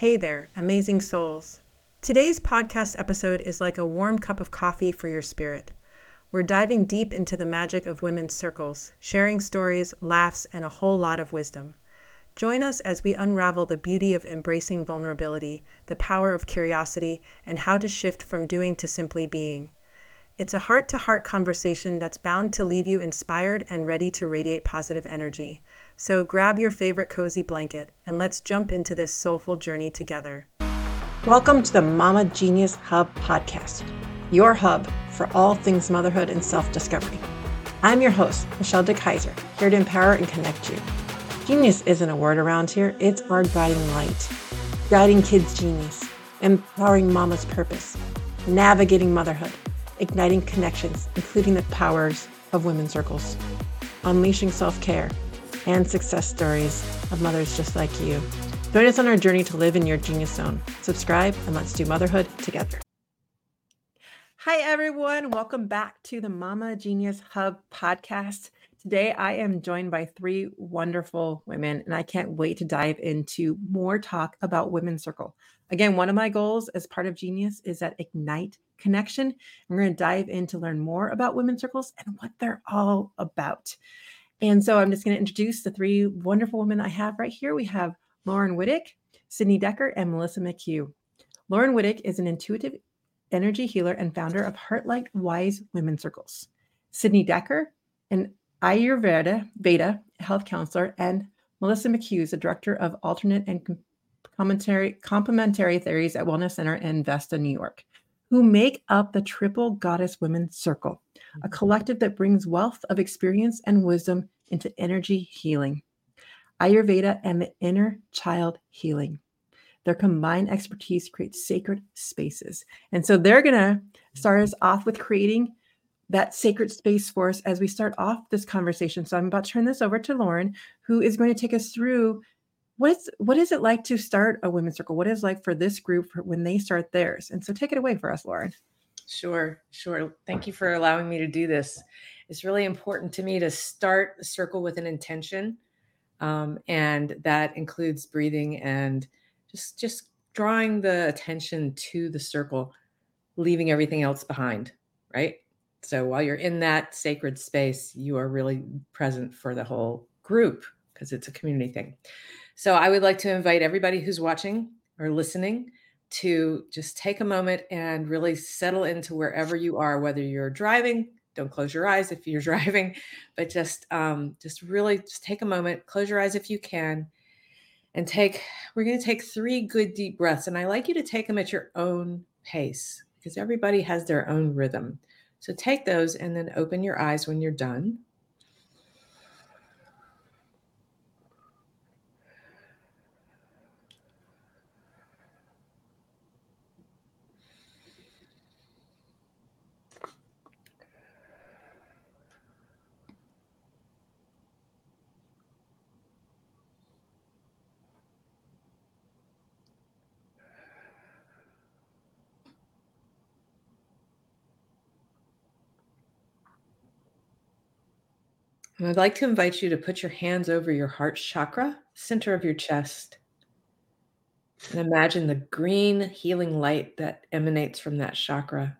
Hey there, amazing souls. Today's podcast episode is like a warm cup of coffee for your spirit. We're diving deep into the magic of women's circles, sharing stories, laughs, and a whole lot of wisdom. Join us as we unravel the beauty of embracing vulnerability, the power of curiosity, and how to shift from doing to simply being. It's a heart to heart conversation that's bound to leave you inspired and ready to radiate positive energy. So grab your favorite cozy blanket and let's jump into this soulful journey together. Welcome to the Mama Genius Hub podcast, your hub for all things motherhood and self discovery. I'm your host, Michelle DeKaiser, here to empower and connect you. Genius isn't a word around here, it's our guiding light, guiding kids' genius, empowering mama's purpose, navigating motherhood, igniting connections, including the powers of women's circles, unleashing self care and success stories of mothers just like you. Join us on our journey to live in your genius zone. Subscribe and let's do motherhood together. Hi, everyone. Welcome back to the Mama Genius Hub podcast. Today, I am joined by three wonderful women, and I can't wait to dive into more talk about Women's Circle. Again, one of my goals as part of Genius is that Ignite Connection. We're going to dive in to learn more about Women's Circles and what they're all about. And so I'm just going to introduce the three wonderful women I have right here. We have Laurin Wittig, Sydney Decker, and Melissa McHugh. Laurin Wittig is an intuitive energy healer and founder of Heartlight Wise Women Circles. Sydney Decker, an Ayurveda Veda health counselor, and Melissa McHugh is the director of alternate and commentary, complementary theories at Wellness Center in Vestal, New York, who make up the Triple Goddess Women Circle a mm-hmm. collective that brings wealth of experience and wisdom into energy healing, Ayurveda, and the inner child healing. Their combined expertise creates sacred spaces. And so they're going to start us mm-hmm. off with creating that sacred space for us as we start off this conversation. So I'm about to turn this over to Laurin, who is going to take us through what's what is it like to start a women's circle? What is like for this group when they start theirs? And so take it away for us, Laurin. Sure, sure. Thank you for allowing me to do this. It's really important to me to start the circle with an intention, um, and that includes breathing and just just drawing the attention to the circle, leaving everything else behind. Right. So while you're in that sacred space, you are really present for the whole group because it's a community thing. So I would like to invite everybody who's watching or listening to just take a moment and really settle into wherever you are, whether you're driving. Don't close your eyes if you're driving, but just um, just really just take a moment, close your eyes if you can, and take. We're going to take three good deep breaths, and I like you to take them at your own pace because everybody has their own rhythm. So take those and then open your eyes when you're done. And I'd like to invite you to put your hands over your heart chakra, center of your chest. And imagine the green healing light that emanates from that chakra.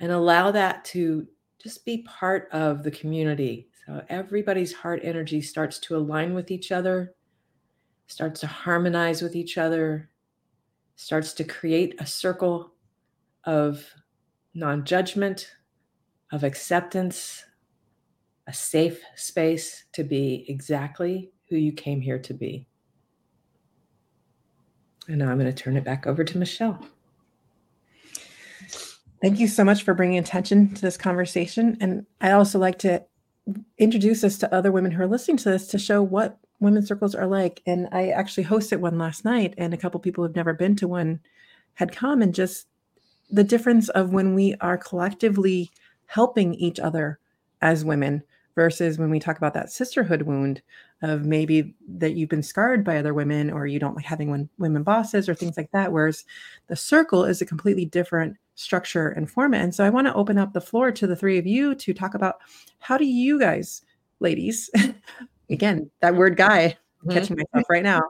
And allow that to just be part of the community. So everybody's heart energy starts to align with each other, starts to harmonize with each other, starts to create a circle of non judgment, of acceptance, a safe space to be exactly who you came here to be. And now I'm going to turn it back over to Michelle. Thank you so much for bringing attention to this conversation. And I also like to introduce us to other women who are listening to this to show what women's circles are like. And I actually hosted one last night, and a couple people who've never been to one had come and just the difference of when we are collectively helping each other as women versus when we talk about that sisterhood wound of maybe that you've been scarred by other women or you don't like having women bosses or things like that whereas the circle is a completely different structure and format and so i want to open up the floor to the three of you to talk about how do you guys ladies again that word guy mm-hmm. catching myself right now.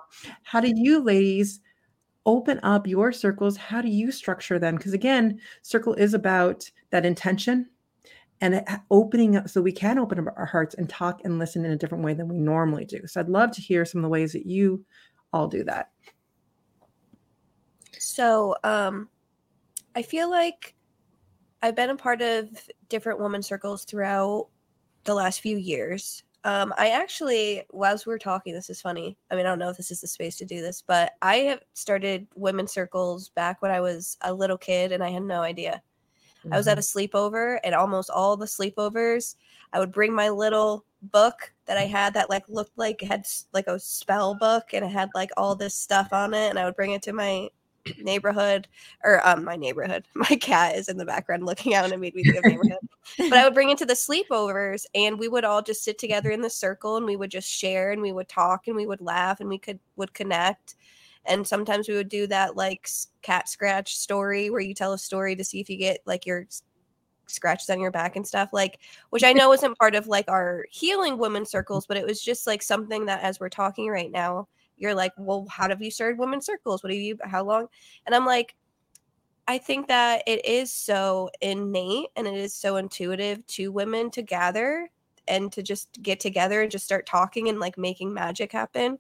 How do you ladies open up your circles? How do you structure them? Because again, circle is about that intention and opening up so we can open up our hearts and talk and listen in a different way than we normally do. So I'd love to hear some of the ways that you all do that. So um I feel like I've been a part of different woman circles throughout the last few years. Um, I actually, we were talking, this is funny. I mean, I don't know if this is the space to do this, but I have started women circles back when I was a little kid and I had no idea. Mm-hmm. I was at mm-hmm. a sleepover, and almost all the sleepovers, I would bring my little book that I had that like looked like had like a spell book and it had like all this stuff on it, and I would bring it to my neighborhood or um my neighborhood. My cat is in the background looking out and it made me think of neighborhood. but I would bring it to the sleepovers and we would all just sit together in the circle and we would just share and we would talk and we would laugh and we could would connect. And sometimes we would do that like cat scratch story where you tell a story to see if you get like your scratches on your back and stuff like which i know isn't part of like our healing women circles but it was just like something that as we're talking right now you're like, well, how have you started women circles? What have you, how long? And I'm like, I think that it is so innate and it is so intuitive to women to gather and to just get together and just start talking and like making magic happen.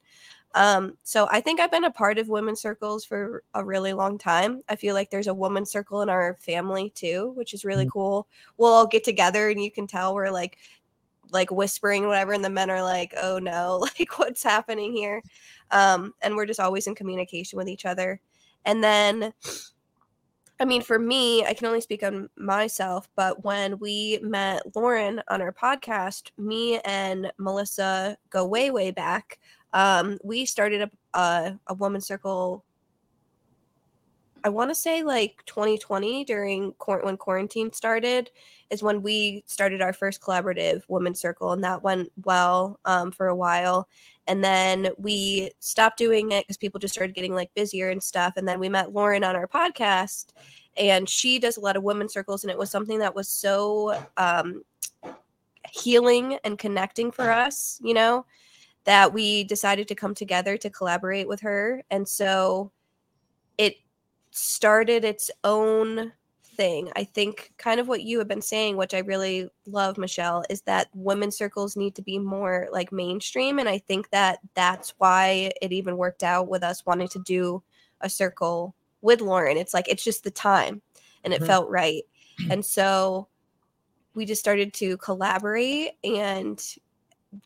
Um, so I think I've been a part of women's circles for a really long time. I feel like there's a woman circle in our family too, which is really mm-hmm. cool. We'll all get together and you can tell we're like like whispering whatever and the men are like oh no like what's happening here um and we're just always in communication with each other and then i mean for me i can only speak on myself but when we met laurin on our podcast me and melissa go way way back um we started a, a, a woman circle I want to say like 2020 during when quarantine started is when we started our first collaborative woman circle and that went well um, for a while. And then we stopped doing it because people just started getting like busier and stuff and then we met laurin on our podcast and she does a lot of women's circles and it was something that was so um, healing and connecting for us you know that we decided to come together to collaborate with her and so it started its own thing. I think kind of what you have been saying, which I really love, Michelle, is that women's circles need to be more like mainstream. And I think that that's why it even worked out with us wanting to do a circle with Laurin. It's like, it's just the time and it mm-hmm. felt right. And so we just started to collaborate and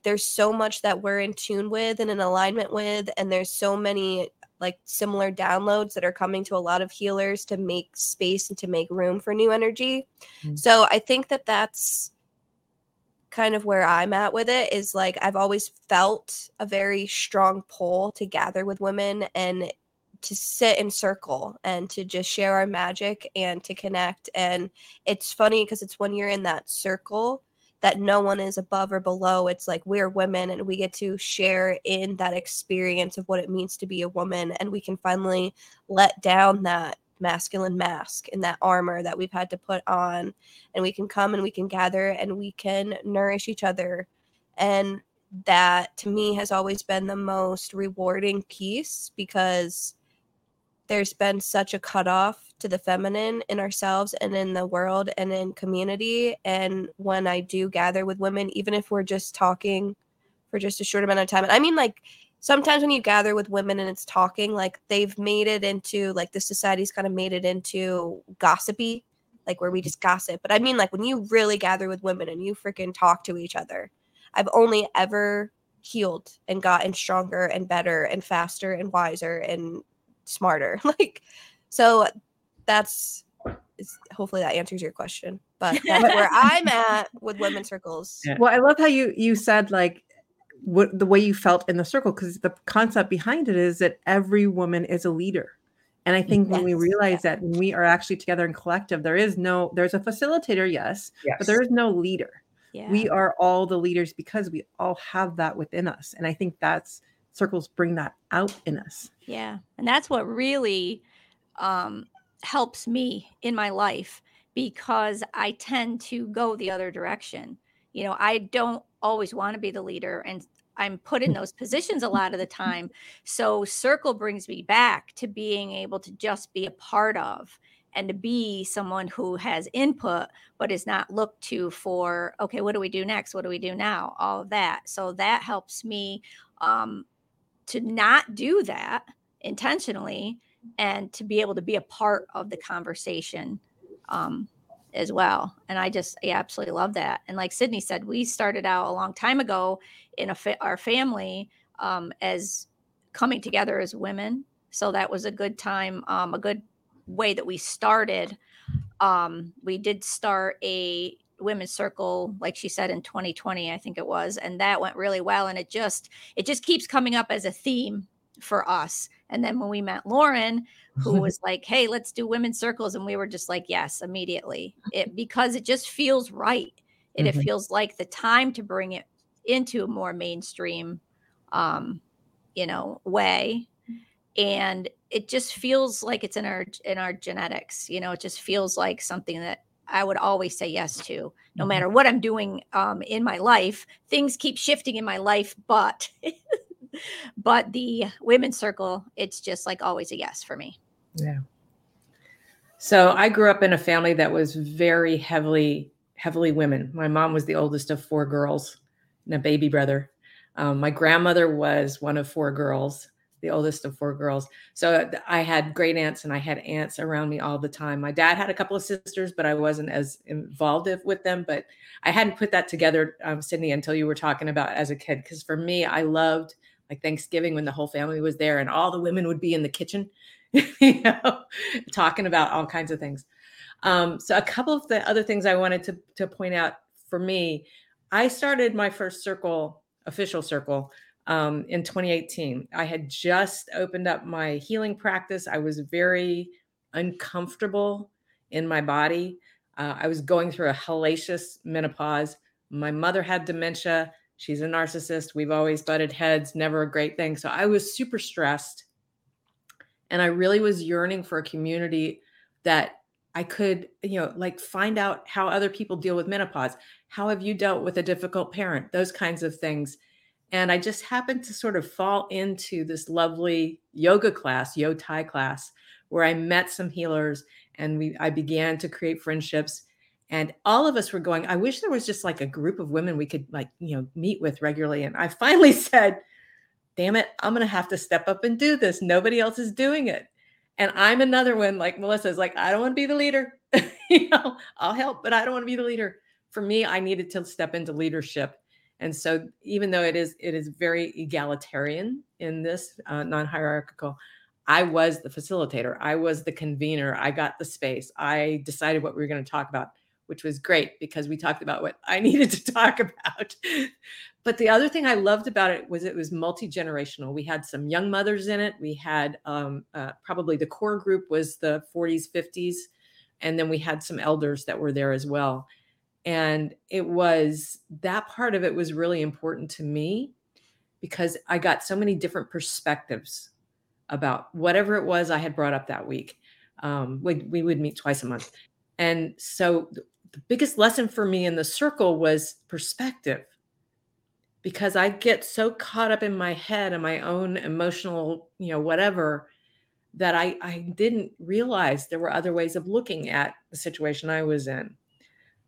there's so much that we're in tune with and in alignment with and there's so many like similar downloads that are coming to a lot of healers to make space and to make room for new energy. Mm-hmm. So I think that that's kind of where I'm at with it is like I've always felt a very strong pull to gather with women and to sit in circle and to just share our magic and to connect and it's funny because it's when you're in that circle that no one is above or below. It's like we're women and we get to share in that experience of what it means to be a woman. And we can finally let down that masculine mask and that armor that we've had to put on. And we can come and we can gather and we can nourish each other. And that to me has always been the most rewarding piece because there's been such a cutoff to the feminine in ourselves and in the world and in community. And when I do gather with women, even if we're just talking for just a short amount of time, and I mean, like, sometimes when you gather with women and it's talking, like, they've made it into, like, the society's kind of made it into gossipy, like, where we just gossip. But I mean, like, when you really gather with women and you freaking talk to each other, I've only ever healed and gotten stronger and better and faster and wiser and smarter. Like, so that's hopefully that answers your question. But that's where I'm at with women's circles. Yeah. Well, I love how you you said like what the way you felt in the circle because the concept behind it is that every woman is a leader. And I think yes. when we realize yeah. that when we are actually together in collective, there is no, there's a facilitator, yes, yes. but there is no leader. Yeah. We are all the leaders because we all have that within us. And I think that's circles bring that out in us. Yeah. And that's what really um helps me in my life because I tend to go the other direction. You know, I don't always want to be the leader and I'm put in those positions a lot of the time. So circle brings me back to being able to just be a part of and to be someone who has input but is not looked to for okay what do we do next what do we do now all of that so that helps me um, to not do that intentionally and to be able to be a part of the conversation um, as well. And i just I absolutely love that. And like sydney said we started out a long time ago in a fa- our family um, as coming together as women. So that was a good time um, a good way that we started. Um, we did start a women's circle like she said in 2020 i think it was and that went really well and it just it just keeps coming up as a theme for us. And then when we met laurin who was like hey let's do women's circles and we were just like yes immediately. It because it just feels right and mm-hmm. it feels like the time to bring it into a more mainstream um you know way. And it just feels like it's in our in our genetics you know it just feels like something that i would always say yes to no mm-hmm. matter what i'm doing um, in my life things keep shifting in my life but but the women's circle it's just like always a yes for me. Yeah. So i grew up in a family that was very heavily heavily women. My mom was the oldest of four girls and a baby brother. Um, my grandmother was one of four girls the oldest of four girls. So I had great aunts and I had aunts around me all the time. My dad had a couple of sisters, but I wasn't as involved with them. But I hadn't put that together, um, Sydney, until you were talking about as a kid. Because for me, I loved like Thanksgiving when the whole family was there and all the women would be in the kitchen, you know, talking about all kinds of things. Um, so a couple of the other things I wanted to to point out for me, I started my first circle, official circle, um, in 2018. I had just opened up my healing practice. I was very uncomfortable in my body. Uh, I was going through a hellacious menopause. My mother had dementia. She's a narcissist. We've always butted heads, never a great thing. So I was super stressed. And I really was yearning for a community that I could, you know, like find out how other people deal with menopause. How have you dealt with a difficult parent? Those kinds of things and I just happened to sort of fall into this lovely yoga class, Yo Tai class, where I met some healers and we I began to create friendships. And all of us were going, I wish there was just like a group of women we could like, you know, meet with regularly. And I finally said, damn it, I'm gonna have to step up and do this. Nobody else is doing it. And I'm another one, like Melissa's like, I don't want to be the leader. you know, I'll help, but I don't want to be the leader. For me, I needed to step into leadership and so, even though it is it is very egalitarian in this uh, non-hierarchical, I was the facilitator. I was the convener. I got the space. I decided what we were going to talk about, which was great because we talked about what I needed to talk about. but the other thing I loved about it was it was multi generational. We had some young mothers in it. We had um, uh, probably the core group was the 40s, 50s, and then we had some elders that were there as well and it was that part of it was really important to me because I got so many different perspectives about whatever it was I had brought up that week. Um, we, we would meet twice a month. And so the biggest lesson for me in the circle was perspective because I get so caught up in my head and my own emotional, you know, whatever that I, I didn't realize there were other ways of looking at the situation I was in.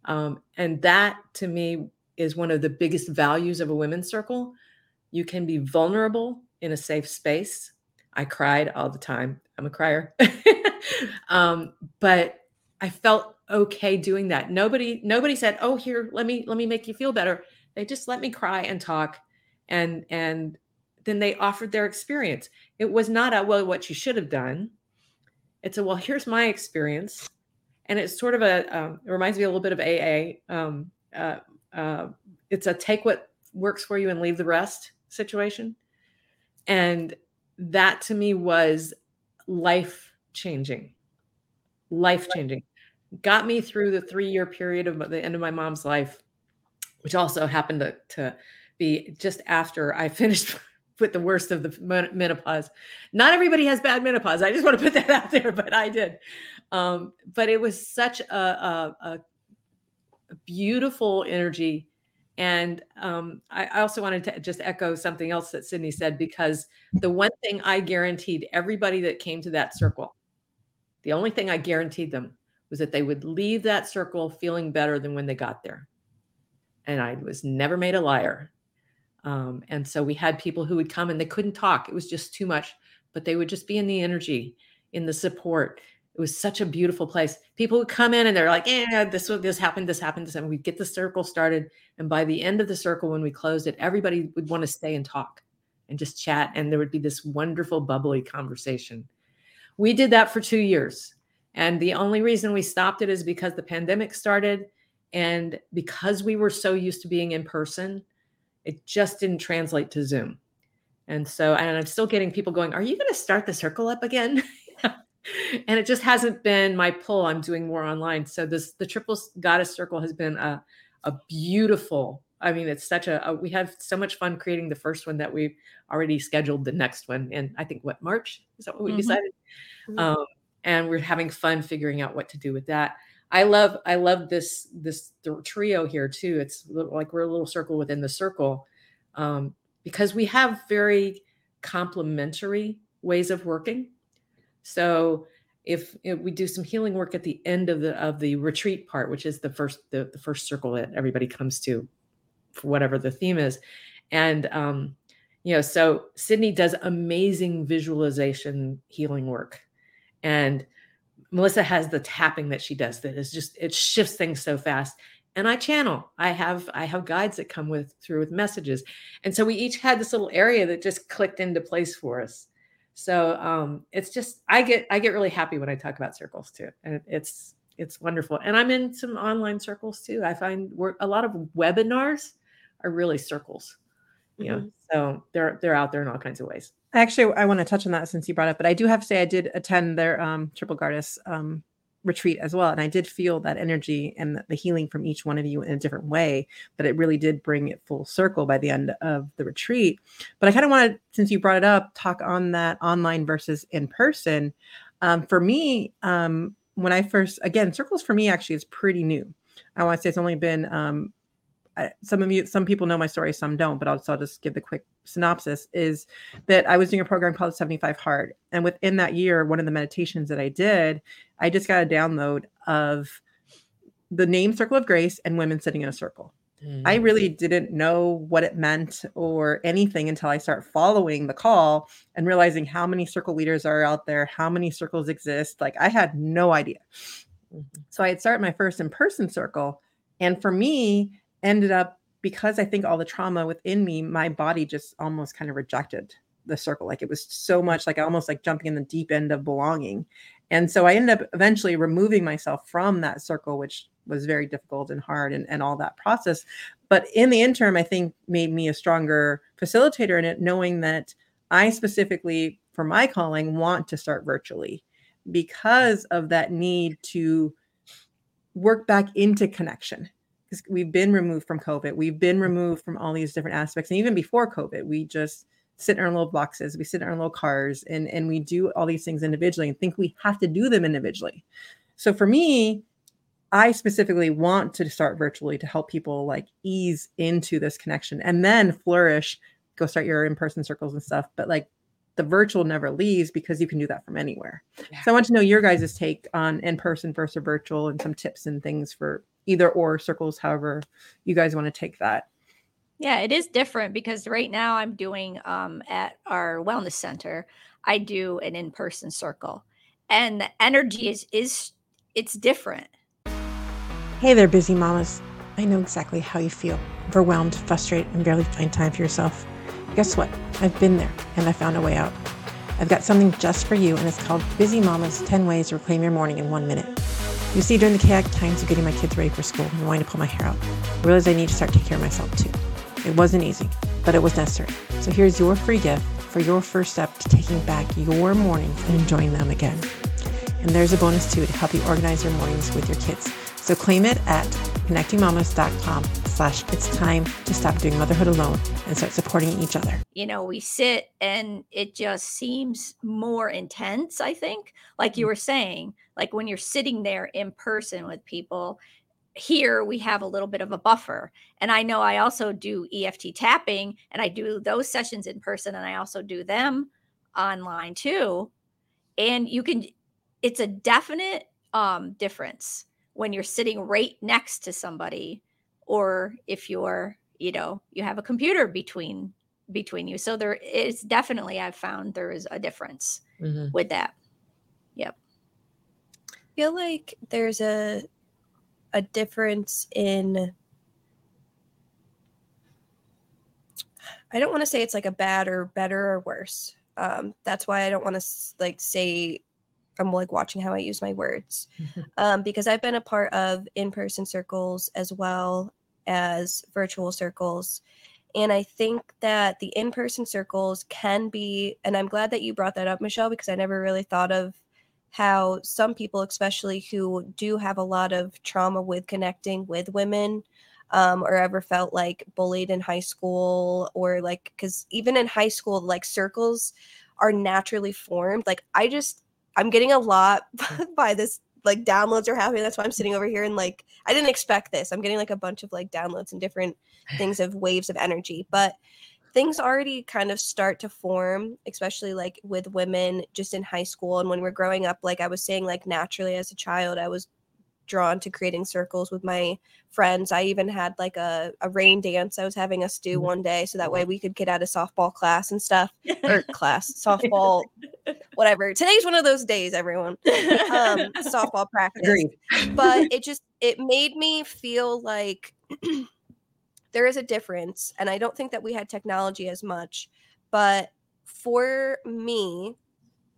Um, and that to me is one of the biggest values of a women's circle. You can be vulnerable in a safe space. I cried all the time. I'm a crier. um, but I felt okay doing that. Nobody, nobody said, "Oh, here, let me let me make you feel better." They just let me cry and talk, and and then they offered their experience. It was not a well, what you should have done. It's a well, here's my experience and it's sort of a um, it reminds me a little bit of AA. Um, uh, uh, it's a take what works for you and leave the rest situation, and that to me was life changing, life changing. Got me through the three year period of the end of my mom's life, which also happened to, to be just after I finished with the worst of the menopause. Not everybody has bad menopause. I just want to put that out there, but I did. Um, but it was such a, a, a beautiful energy And um, I, I also wanted to just echo something else that Sydney said because the one thing I guaranteed everybody that came to that circle, the only thing I guaranteed them was that they would leave that circle feeling better than when they got there. And I was never made a liar. Um, and so we had people who would come and they couldn't talk. It was just too much, but they would just be in the energy, in the support. It was such a beautiful place. People would come in and they're like, "Yeah, this this happened, this happened, this." And we'd get the circle started, and by the end of the circle, when we closed it, everybody would want to stay and talk and just chat, and there would be this wonderful, bubbly conversation. We did that for two years, and the only reason we stopped it is because the pandemic started, and because we were so used to being in person, it just didn't translate to Zoom. And so, and I'm still getting people going, "Are you going to start the circle up again?" and it just hasn't been my pull. I'm doing more online. So this the triple goddess circle has been a a beautiful. I mean, it's such a, a we have so much fun creating the first one that we've already scheduled the next one. And I think what March is that what we mm-hmm. decided? Mm-hmm. Um, and we're having fun figuring out what to do with that. I love I love this this trio here too. It's like we're a little circle within the circle um, because we have very complementary ways of working. So if, if, we do some healing work at the end of the of the retreat part, which is the first the, the first circle that everybody comes to for whatever the theme is, and um, you know, so Sydney does amazing visualization healing work, and Melissa has the tapping that she does that is just it shifts things so fast and i channel i have i have guides that come with through with messages and so we each had this little area that just clicked into place for us so um, it's just I get I get really happy when I talk about circles too, and it's it's wonderful. And I'm in some online circles too. I find work a lot of webinars are really circles, you mm-hmm. know. So they're they're out there in all kinds of ways. Actually, I want to touch on that since you brought it up, but I do have to say I did attend their um, triple goddess um, retreat as well. And I did feel that energy and the healing from each one of you in a different way, but it really did bring it full circle by the end of the retreat. But I kind of wanted, since you brought it up, talk on that online versus in person. Um, for me, um, when I first, again, circles for me actually is pretty new. I want to say it's only been some of you, some people know my story, some don't, but I'll, I'll just give the quick synopsis is that I was doing a program called 75 Hard. And within that year, one of the meditations that I did, I just got a download of the name Circle of Grace and women sitting in a circle. Mm. I really didn't know what it meant or anything until I start following the call and realizing how many circle leaders are out there, how many circles exist. Like I had no idea. Mm-hmm. So I had started my first in person circle. And for me, ended up because I think all the trauma within me, my body just almost kind of rejected the circle. Like it was so much like almost like jumping in the deep end of belonging. And so I ended up eventually removing myself from that circle, which was very difficult and hard and, and all that process. But in the interim, I think made me a stronger facilitator in it, knowing that I specifically, for my calling, want to start virtually because of that need to work back into connection because we've been removed from COVID. We've been mm-hmm. removed from all these different aspects. And even before COVID, we just sit in our little boxes, we sit in our little cars, and, and we do all these things individually and think we have to do them individually. So for me, I specifically want to start virtually to help people like ease into this connection and then flourish, go start your in person circles and stuff. But like the virtual never leaves because you can do that from anywhere. Yeah. So I want to know your guys' take on in person versus virtual and some tips and things for either or circles, however you guys want to take that. Yeah, it is different because right now I'm doing um, at our wellness center, I do an in person circle and the energy is, is, it's different. Hey there, busy mamas. I know exactly how you feel overwhelmed, frustrated, and barely find time for yourself. Guess what? I've been there and I found a way out. I've got something just for you, and it's called Busy Mama's 10 Ways to Reclaim Your Morning in One Minute. You see, during the chaotic times of getting my kids ready for school and wanting to pull my hair out, I realized I need to start taking care of myself too. It wasn't easy, but it was necessary. So here's your free gift for your first step to taking back your mornings and enjoying them again. And there's a bonus too to help you organize your mornings with your kids. So claim it at connectingmamas.com slash it's time to stop doing motherhood alone and start supporting each other. You know, we sit and it just seems more intense, I think. Like you mm. were saying, like when you're sitting there in person with people, here we have a little bit of a buffer. And I know I also do EFT tapping and I do those sessions in person and I also do them online too. And you can, it's a definite um, difference when you're sitting right next to somebody or if you're, you know, you have a computer between between you. So there is definitely I've found there is a difference mm-hmm. with that. Yep. I feel like there's a a difference in I don't want to say it's like a bad or better or worse. Um, that's why I don't want to like say I'm like watching how I use my words um, because I've been a part of in-person circles as well as virtual circles, and I think that the in-person circles can be. And I'm glad that you brought that up, Michelle, because I never really thought of how some people, especially who do have a lot of trauma with connecting with women, um, or ever felt like bullied in high school, or like, because even in high school, like circles are naturally formed. Like, I just, I'm getting a lot mm. by this, like, downloads are happening. That's why I'm sitting over here and, like, I didn't expect this. I'm getting like a bunch of like downloads and different things of waves of energy. But things already kind of start to form, especially like with women just in high school. And when we're growing up, like I was saying, like naturally as a child, I was drawn to creating circles with my friends. I even had like a, a rain dance I was having us do mm-hmm. one day so that way we could get out of softball class and stuff or class, softball, whatever. Today's one of those days, everyone. Um, softball practice. Agreed. But it just it made me feel like there is a difference and i don't think that we had technology as much but for me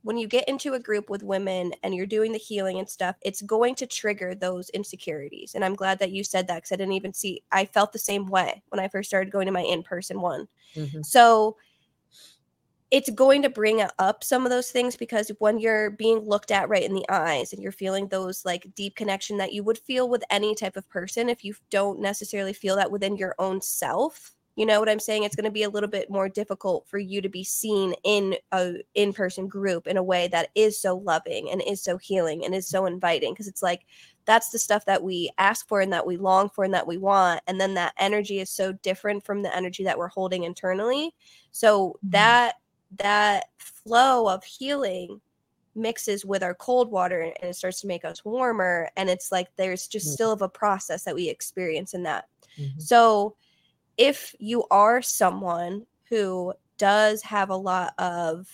when you get into a group with women and you're doing the healing and stuff it's going to trigger those insecurities and i'm glad that you said that because i didn't even see i felt the same way when i first started going to my in-person one mm-hmm. so it's going to bring up some of those things because when you're being looked at right in the eyes and you're feeling those like deep connection that you would feel with any type of person if you don't necessarily feel that within your own self you know what i'm saying it's going to be a little bit more difficult for you to be seen in a in-person group in a way that is so loving and is so healing and is so inviting because it's like that's the stuff that we ask for and that we long for and that we want and then that energy is so different from the energy that we're holding internally so mm-hmm. that that flow of healing mixes with our cold water and it starts to make us warmer and it's like there's just mm-hmm. still of a process that we experience in that mm-hmm. so if you are someone who does have a lot of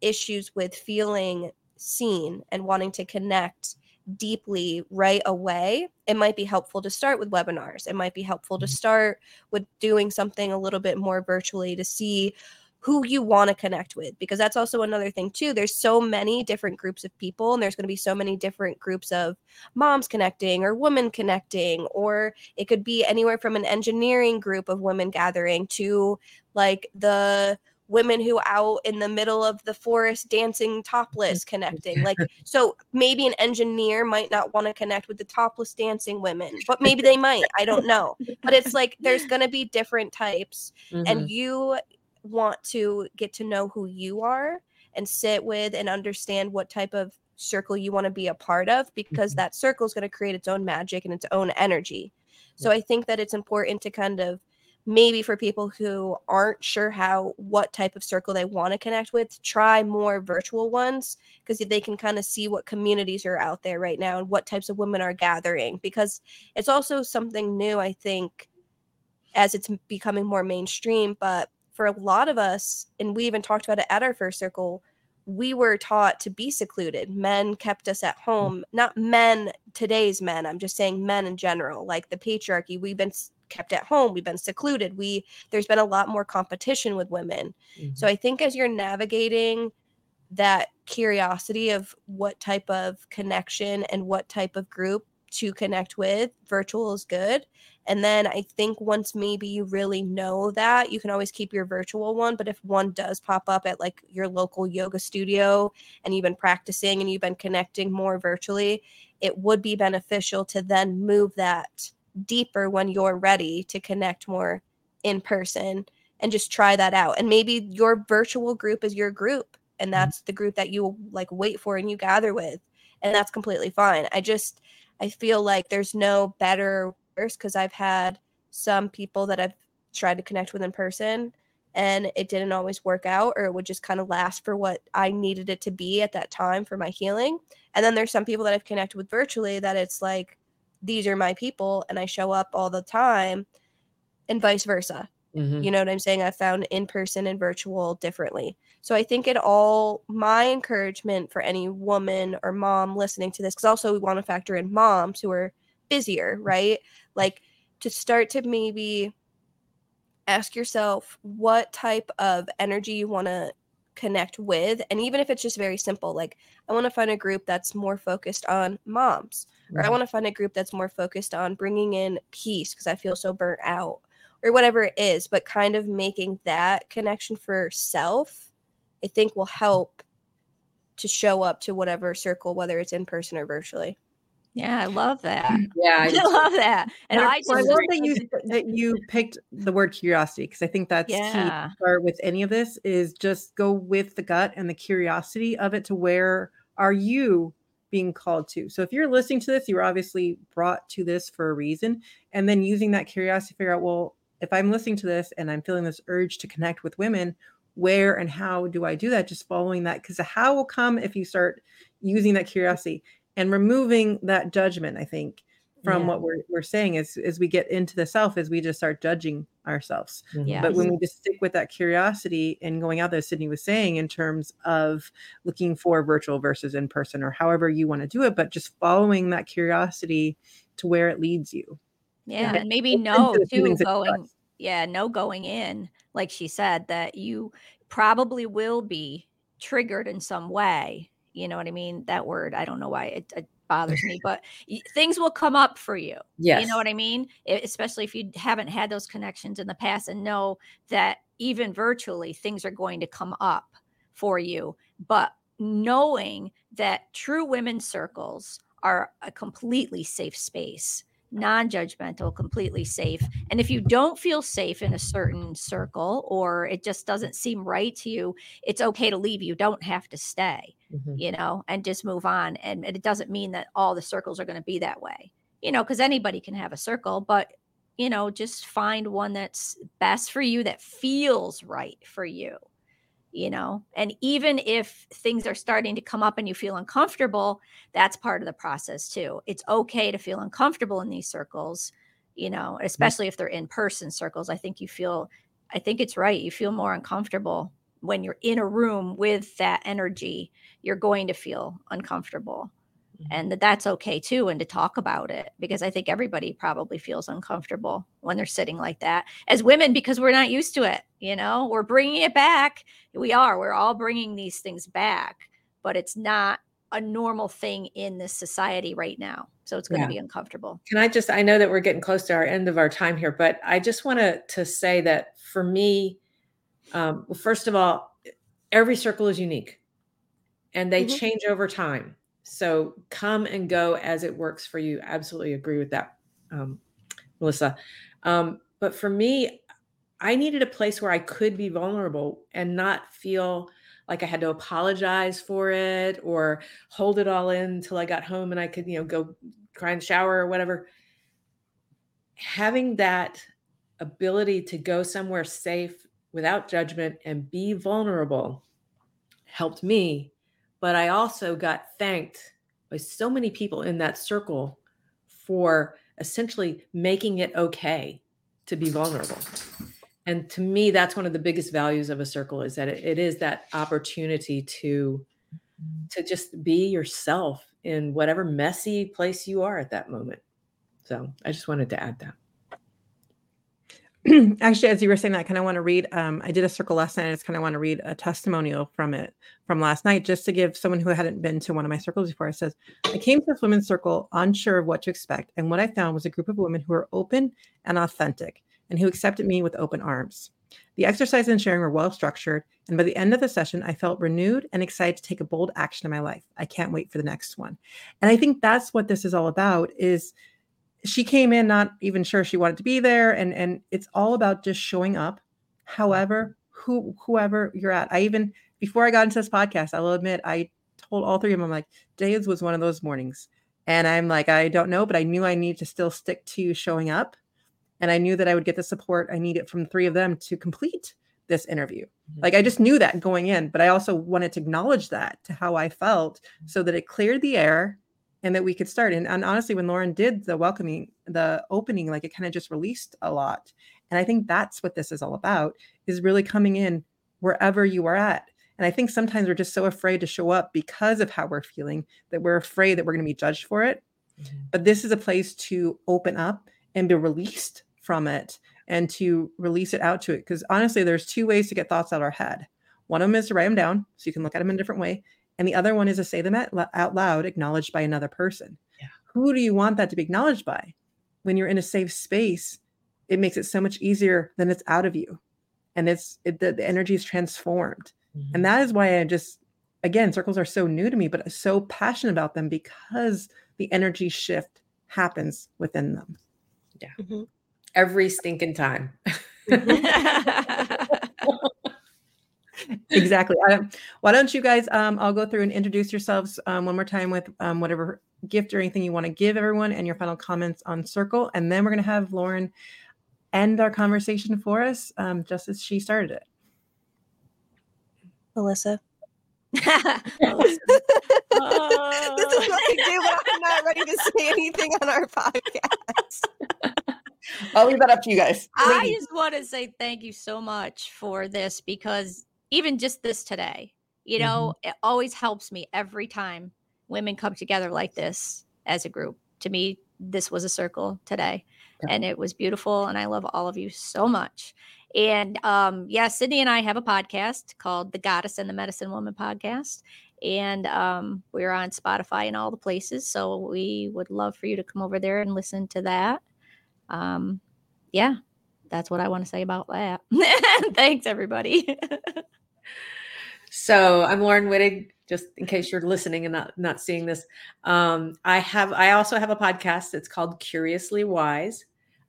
issues with feeling seen and wanting to connect deeply right away it might be helpful to start with webinars it might be helpful to mm-hmm. start with doing something a little bit more virtually to see who you want to connect with because that's also another thing too there's so many different groups of people and there's going to be so many different groups of moms connecting or women connecting or it could be anywhere from an engineering group of women gathering to like the women who out in the middle of the forest dancing topless connecting like so maybe an engineer might not want to connect with the topless dancing women but maybe they might i don't know but it's like there's going to be different types mm-hmm. and you want to get to know who you are and sit with and understand what type of circle you want to be a part of because mm-hmm. that circle is going to create its own magic and its own energy. So I think that it's important to kind of maybe for people who aren't sure how what type of circle they want to connect with try more virtual ones because they can kind of see what communities are out there right now and what types of women are gathering because it's also something new i think as it's becoming more mainstream but for a lot of us, and we even talked about it at our first circle, we were taught to be secluded. Men kept us at home, not men, today's men. I'm just saying men in general, like the patriarchy. We've been kept at home, we've been secluded. We there's been a lot more competition with women. Mm-hmm. So I think as you're navigating that curiosity of what type of connection and what type of group to connect with, virtual is good. And then I think once maybe you really know that, you can always keep your virtual one. But if one does pop up at like your local yoga studio and you've been practicing and you've been connecting more virtually, it would be beneficial to then move that deeper when you're ready to connect more in person and just try that out. And maybe your virtual group is your group and mm-hmm. that's the group that you like wait for and you gather with. And that's completely fine. I just, I feel like there's no better worse because I've had some people that I've tried to connect with in person and it didn't always work out or it would just kind of last for what I needed it to be at that time for my healing. And then there's some people that I've connected with virtually that it's like these are my people and I show up all the time and vice versa. Mhm. You know what I'm saying? I found in person and virtual differently. So I think it all my encouragement for any woman or mom listening to this, because also we want to factor in moms who are busier, right? Like to start to maybe ask yourself what type of energy you want to connect with. And even if it's just very simple, like I want to find a group that's more focused on moms, or I Mhm. want to find a group that's more focused on bringing in peace because I feel so burnt out or whatever it is, but kind of making that connection for self, I think will help to show up to whatever circle, whether it's in person or virtually. Yeah, I love that. Yeah, I I love that. And I well, I love that you that you picked the word curiosity because I think that's key Yeah. to start with any of this is just go with the gut and the curiosity of it to where are you being called to. So if you're listening to this, you're obviously brought to this for a reason, and then using that curiosity to figure out, well, if I'm listening to this and I'm feeling this urge to connect with women, where and how do I do that? Just following that because the how will come if you start using that curiosity and removing that judgment. I think from Yeah. what we're, we're saying is as we get into the self is we just start judging ourselves. Yeah. but when we just stick with that curiosity and going out there as sydney was saying in terms of looking for virtual versus in person or however you want to do it but just following that curiosity to where it leads you Yeah, Yeah. and maybe know to too feelings that you going yeah, know going in, like she said, that you probably will be triggered in some way. You know what I mean? That word, I don't know why it, it bothers me, but things will come up for you. Yes. You know what I mean? E- Especially if you haven't had those connections in the past and know that even virtually things are going to come up for you. But knowing that true women's circles are a completely safe space, non judgmental, completely safe. And if you don't feel safe in a certain circle or it just doesn't seem right to you, it's okay to leave. You don't have to stay Mhm. you know, and just move on. And it doesn't mean that all the circles are going to be that way, you know, because anybody can have a circle, but, you know, just find one that's best for you, that feels right for you, you know. And even if things are starting to come up and you feel uncomfortable, that's part of the process too. It's okay to feel uncomfortable in these circles, you know, mm. especially if they're in person circles. I think you feel, I think it's right. You feel more uncomfortable when you're in a room with that energy you're going to feel uncomfortable. And that that's okay too and to talk about it because i think everybody probably feels uncomfortable when they're sitting like that as women because we're not used to it you know? We're bringing it back. We are. We're all bringing these things back but it's not a normal thing in this society right now so it's going to be uncomfortable. Can I just, I know that we're getting close to our end of our time here, but I just want to, to say that for me, um, well, first of all, every circle is unique and they Mhm. change over time. So come and go as it works for you. Absolutely agree with that, um, Melissa. Um, but for me, I needed a place where I could be vulnerable and not feel like I had to apologize for it or hold it all in until I got home and I could, you know, go cry in the shower or whatever. Having that ability to go somewhere safe without judgment and be vulnerable helped me. But I also got thanked by so many people in that circle for essentially making it okay to be vulnerable. And to me, that's one of the biggest values of a circle is that it, it is that opportunity to to just be yourself in whatever messy place you are at that moment. So I just wanted to add that. actually as you were saying that i kind of want to read um, i did a circle last night i just kind of want to read a testimonial from it from last night just to give someone who hadn't been to one of my circles before. It says i came to this women's circle unsure of what to expect and what i found was a group of women who were open and authentic and who accepted me with open arms. The exercise and sharing were well structured and by the end of the session i felt renewed and excited to take a bold action in my life. I can't wait for the next one. And i think that's what this is all about is she came in not even sure she wanted to be there and and it's all about just showing up however who whoever you're at i even before i got into this podcast i will admit i told all three of them I'm like today's was one of those mornings And I'm like, I don't know, but I knew I need to still stick to showing up. And I knew that I would get the support I needed from three of them to complete this interview. Mm-hmm. Like I just knew that going in, but I also wanted to acknowledge that to how I felt so that it cleared the air and that we could start. And, and honestly, when Laurin did the welcoming, the opening, like it kind of just released a lot. And I think that's what this is all about is really coming in wherever you are at. And I think sometimes we're just so afraid to show up because of how we're feeling that we're afraid that we're going to be judged for it. Mm-hmm. But this is a place to open up and be released from it and to release it out to it. Because honestly, there's two ways to get thoughts out of our head. One of them is to write them down so you can look at them in a different way. And the other one is to say them out loud, acknowledged by another person. Yeah. Who do you want that to be acknowledged by? When you're in a safe space, it makes it so much easier than it's out of you. And it's it, the, the energy is transformed. Mm-hmm. And that is why I just, again, circles are so new to me, but so passionate about them because the energy shift happens within them. Yeah. Mm-hmm. Every stinking time. Mm-hmm. exactly. Um, why don't you guys? Um, I'll go through and introduce yourselves um, one more time with um, whatever gift or anything you want to give everyone, and your final comments on Circle, and then we're going to have Laurin end our conversation for us, um, just as she started it. Melissa. Melissa. This is what I do when I'm not ready to say anything on our podcast. I'll leave that up to you guys. I just want to say thank you so much for this because even just this today, you know, mm-hmm. it always helps me every time women come together like this as a group. To me, this was a circle today yeah. and it was beautiful. And I love all of you so much. And um, yeah, Sydney and I have a podcast called The Goddess and the Medicine Woman podcast. And um, we're on Spotify and all the places. So we would love for you to come over there and listen to that. Um, yeah, that's what I want to say about that. Thanks, everybody. So I'm Laurin Wittig. Just in case you're listening and not not seeing this, um, I have I also have a podcast. It's called Curiously Wise,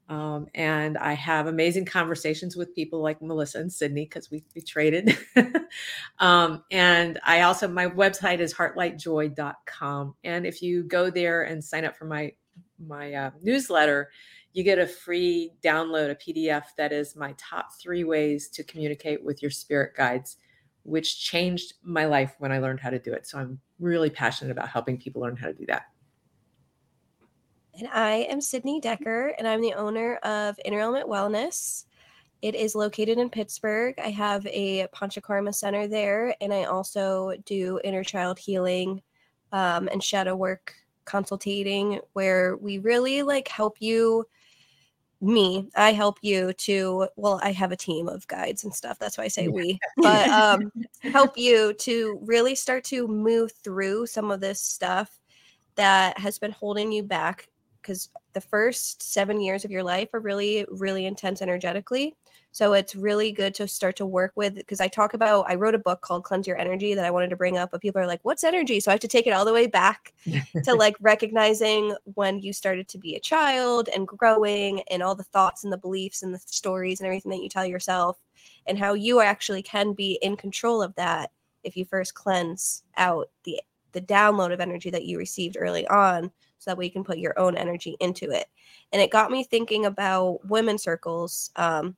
um, and I have amazing conversations with people like Melissa and Sydney because we, we traded. um, and I also my website is heartlightjoy.com, and if you go there and sign up for my my uh, newsletter, you get a free download, a PDF that is my top three ways to communicate with your spirit guides which changed my life when I learned how to do it. So I'm really passionate about helping people learn how to do that. And I am Sydney Decker, and I'm the owner of Inner Element Wellness. It is located in Pittsburgh. I have a Panchakarma center there, and I also do inner child healing um, and shadow work consultating, where we really like help you me i help you to well i have a team of guides and stuff that's why i say yeah. we but um help you to really start to move through some of this stuff that has been holding you back because the first seven years of your life are really really intense energetically so it's really good to start to work with because I talk about I wrote a book called Cleanse Your Energy that I wanted to bring up, but people are like, what's energy? So I have to take it all the way back to like recognizing when you started to be a child and growing and all the thoughts and the beliefs and the stories and everything that you tell yourself and how you actually can be in control of that if you first cleanse out the the download of energy that you received early on so that way you can put your own energy into it. And it got me thinking about women circles. Um,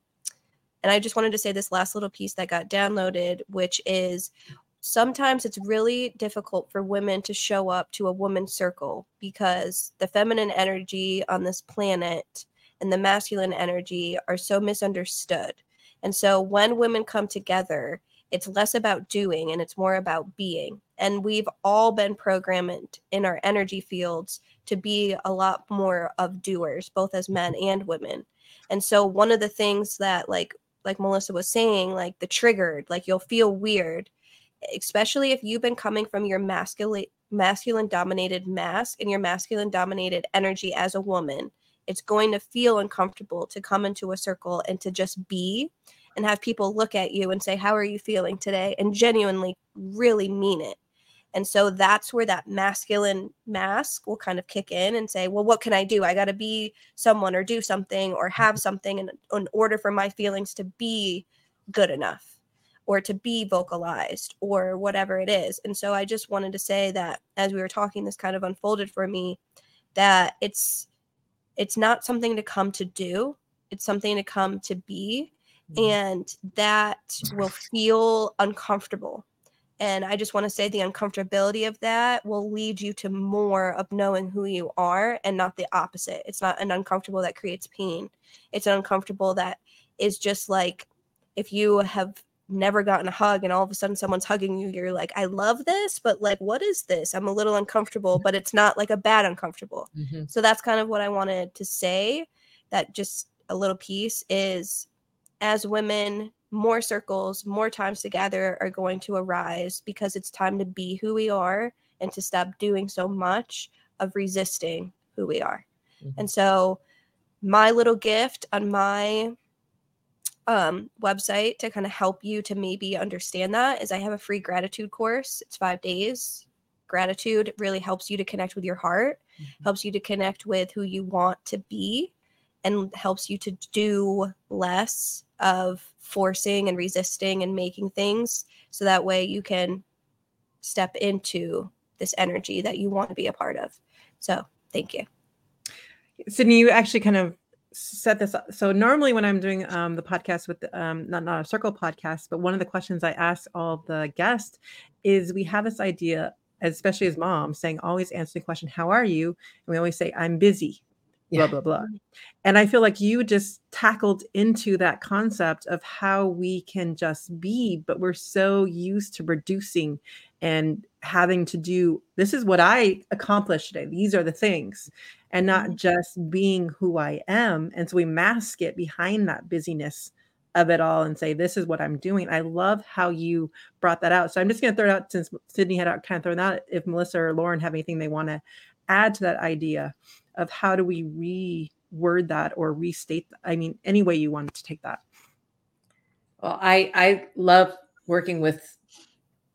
and I just wanted to say this last little piece that got downloaded, which is sometimes it's really difficult for women to show up to a woman's circle because the feminine energy on this planet and the masculine energy are so misunderstood. And so when women come together, it's less about doing and it's more about being. And we've all been programmed in our energy fields to be a lot more of doers, both as men and women. And so one of the things that like like Melissa was saying, like the triggered, like you'll feel weird, especially if you've been coming from your masculine masculine dominated mask and your masculine dominated energy as a woman. It's going to feel uncomfortable to come into a circle and to just be and have people look at you and say, How are you feeling today? and genuinely really mean it. And so that's where that masculine mask will kind of kick in and say, well, what can I do? I got to be someone or do something or have mm-hmm. something in, in order for my feelings to be good enough. or to be vocalized or whatever it is. And so I just wanted to say that as we were talking, this kind of unfolded for me that it's it's not something to come to do, it's something to come to be. Mm-hmm. And that will feel uncomfortable. And I just want to say the uncomfortability of that will lead you to more of knowing who you are and not the opposite. It's not an uncomfortable that creates pain. It's an uncomfortable that is just like if you have never gotten a hug and all of a sudden someone's hugging you you're like i love this but like what is this i'm a little uncomfortable but it's not like a bad uncomfortable mm-hmm. so that's kind of what i wanted to say that just a little piece is as women more circles more times together are going to arise because it's time to be who we are and to stop doing so much of resisting who we are mm-hmm. and so my little gift on my um, website to kind of help you to maybe understand that is I have a free gratitude course. It's five days. Gratitude really helps you to connect with your heart, mm-hmm. helps you to connect with who you want to be, and helps you to do less of forcing and resisting and making things so that way you can step into this energy that you want to be a part of. So, thank you. Sydney, you actually kind of set this up. So normally when I'm doing um, the podcast with um, not not a circle podcast, but one of the questions I ask all the guests is we have this idea, especially as moms, saying always answer the question, "How are you?" And we always say, "I'm busy." Blah blah blah. And I feel like you just tackled into that concept of how we can just be, but we're so used to producing and having to do this is what I accomplished today. These are the things and not mm-hmm. just being who I am. And so we mask it behind that busyness of it all and say, this is what I'm doing. I love how you brought that out. So I'm just going to throw it out since Sydney had kind of thrown out if Melissa or Laurin have anything they want to add to that idea of how do we reword that or restate, I mean, any way you want to take that. Well, I, I love working with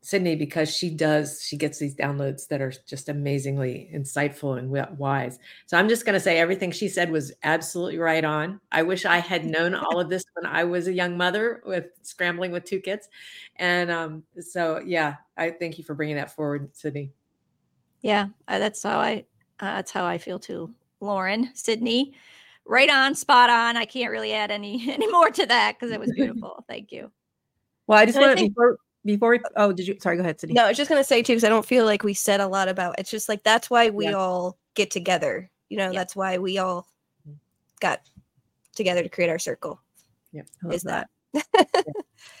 Sydney because she does, she gets these downloads that are just amazingly insightful and wise. So I'm just going to say everything she said was absolutely right on. I wish I had known all of this when I was a young mother with scrambling with two kids. And um, so, yeah, I thank you for bringing that forward, Sydney. Yeah, that's how I, uh, that's how I feel too. Laurin, Sydney, right on, spot on. I can't really add any, any more to that because it was beautiful. thank you. Well, I just want to, before, before we oh did you sorry go ahead Sydney. no i was just going to say too because i don't feel like we said a lot about it's just like that's why we yeah. all get together you know yeah. that's why we all mm-hmm. got together to create our circle yeah is that, that.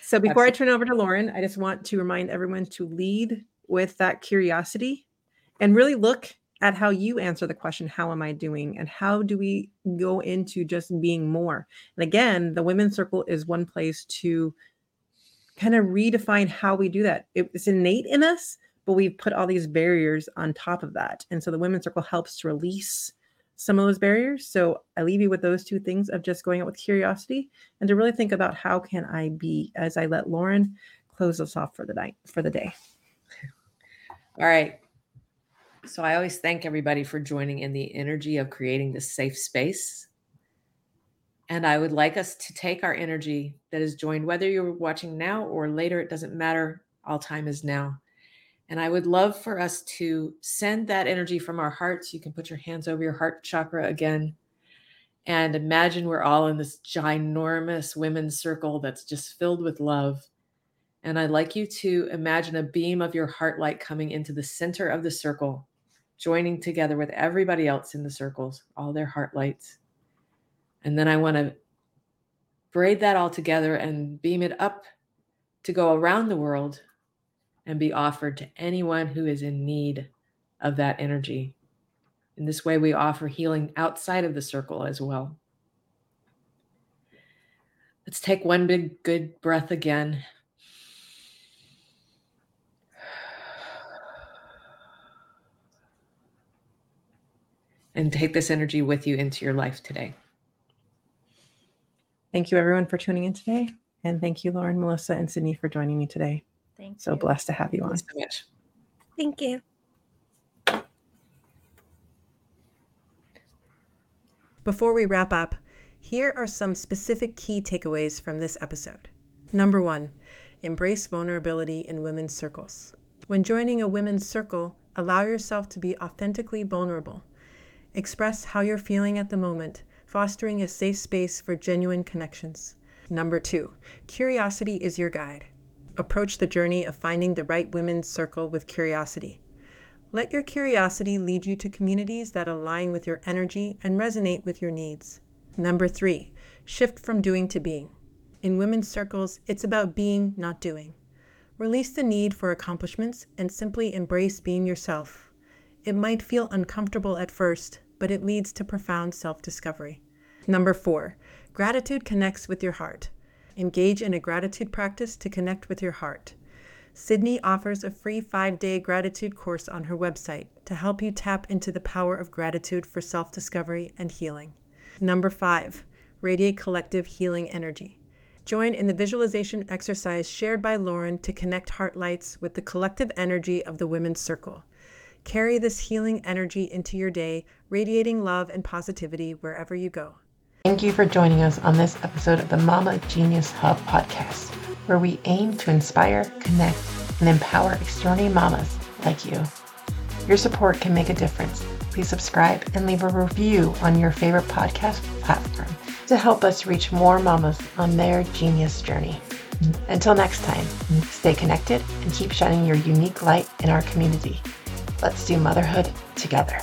so before Absolutely. i turn over to laurin i just want to remind everyone to lead with that curiosity and really look at how you answer the question how am i doing and how do we go into just being more and again the women's circle is one place to kind of redefine how we do that. It's innate in us, but we've put all these barriers on top of that. And so the women's circle helps to release some of those barriers. So I leave you with those two things of just going out with curiosity and to really think about how can I be as I let Laurin close us off for the night for the day. All right. So I always thank everybody for joining in the energy of creating this safe space and I would like us to take our energy that is joined, whether you're watching now or later, it doesn't matter. All time is now. And I would love for us to send that energy from our hearts. You can put your hands over your heart chakra again and imagine we're all in this ginormous women's circle that's just filled with love. And I'd like you to imagine a beam of your heart light coming into the center of the circle, joining together with everybody else in the circles, all their heart lights. And then I want to braid that all together and beam it up to go around the world and be offered to anyone who is in need of that energy. In this way, we offer healing outside of the circle as well. Let's take one big good breath again. And take this energy with you into your life today. Thank you, everyone, for tuning in today. And thank you, Laurin, Melissa, and Sydney for joining me today. Thank so you. blessed to have you on. so much. Thank you. Before we wrap up, here are some specific key takeaways from this episode. Number one, embrace vulnerability in women's circles. When joining a women's circle, allow yourself to be authentically vulnerable. Express how you're feeling at the moment, fostering a safe space for genuine connections. Number two, curiosity is your guide. Approach the journey of finding the right women's circle with curiosity. Let your curiosity lead you to communities that align with your energy and resonate with your needs. Number three, shift from doing to being. In women's circles, it's about being, not doing. Release the need for accomplishments and simply embrace being yourself. It might feel uncomfortable at first, but it leads to profound self discovery. Number four, gratitude connects with your heart. Engage in a gratitude practice to connect with your heart. Sydney offers a free five day gratitude course on her website to help you tap into the power of gratitude for self discovery and healing. Number five, radiate collective healing energy. Join in the visualization exercise shared by Laurin to connect heart lights with the collective energy of the women's circle. Carry this healing energy into your day, radiating love and positivity wherever you go. Thank you for joining us on this episode of the Mama Genius Hub podcast, where we aim to inspire, connect, and empower extraordinary mamas like you. Your support can make a difference. Please subscribe and leave a review on your favorite podcast platform to help us reach more mamas on their genius journey. Until next time, stay connected and keep shining your unique light in our community. Let's do motherhood together.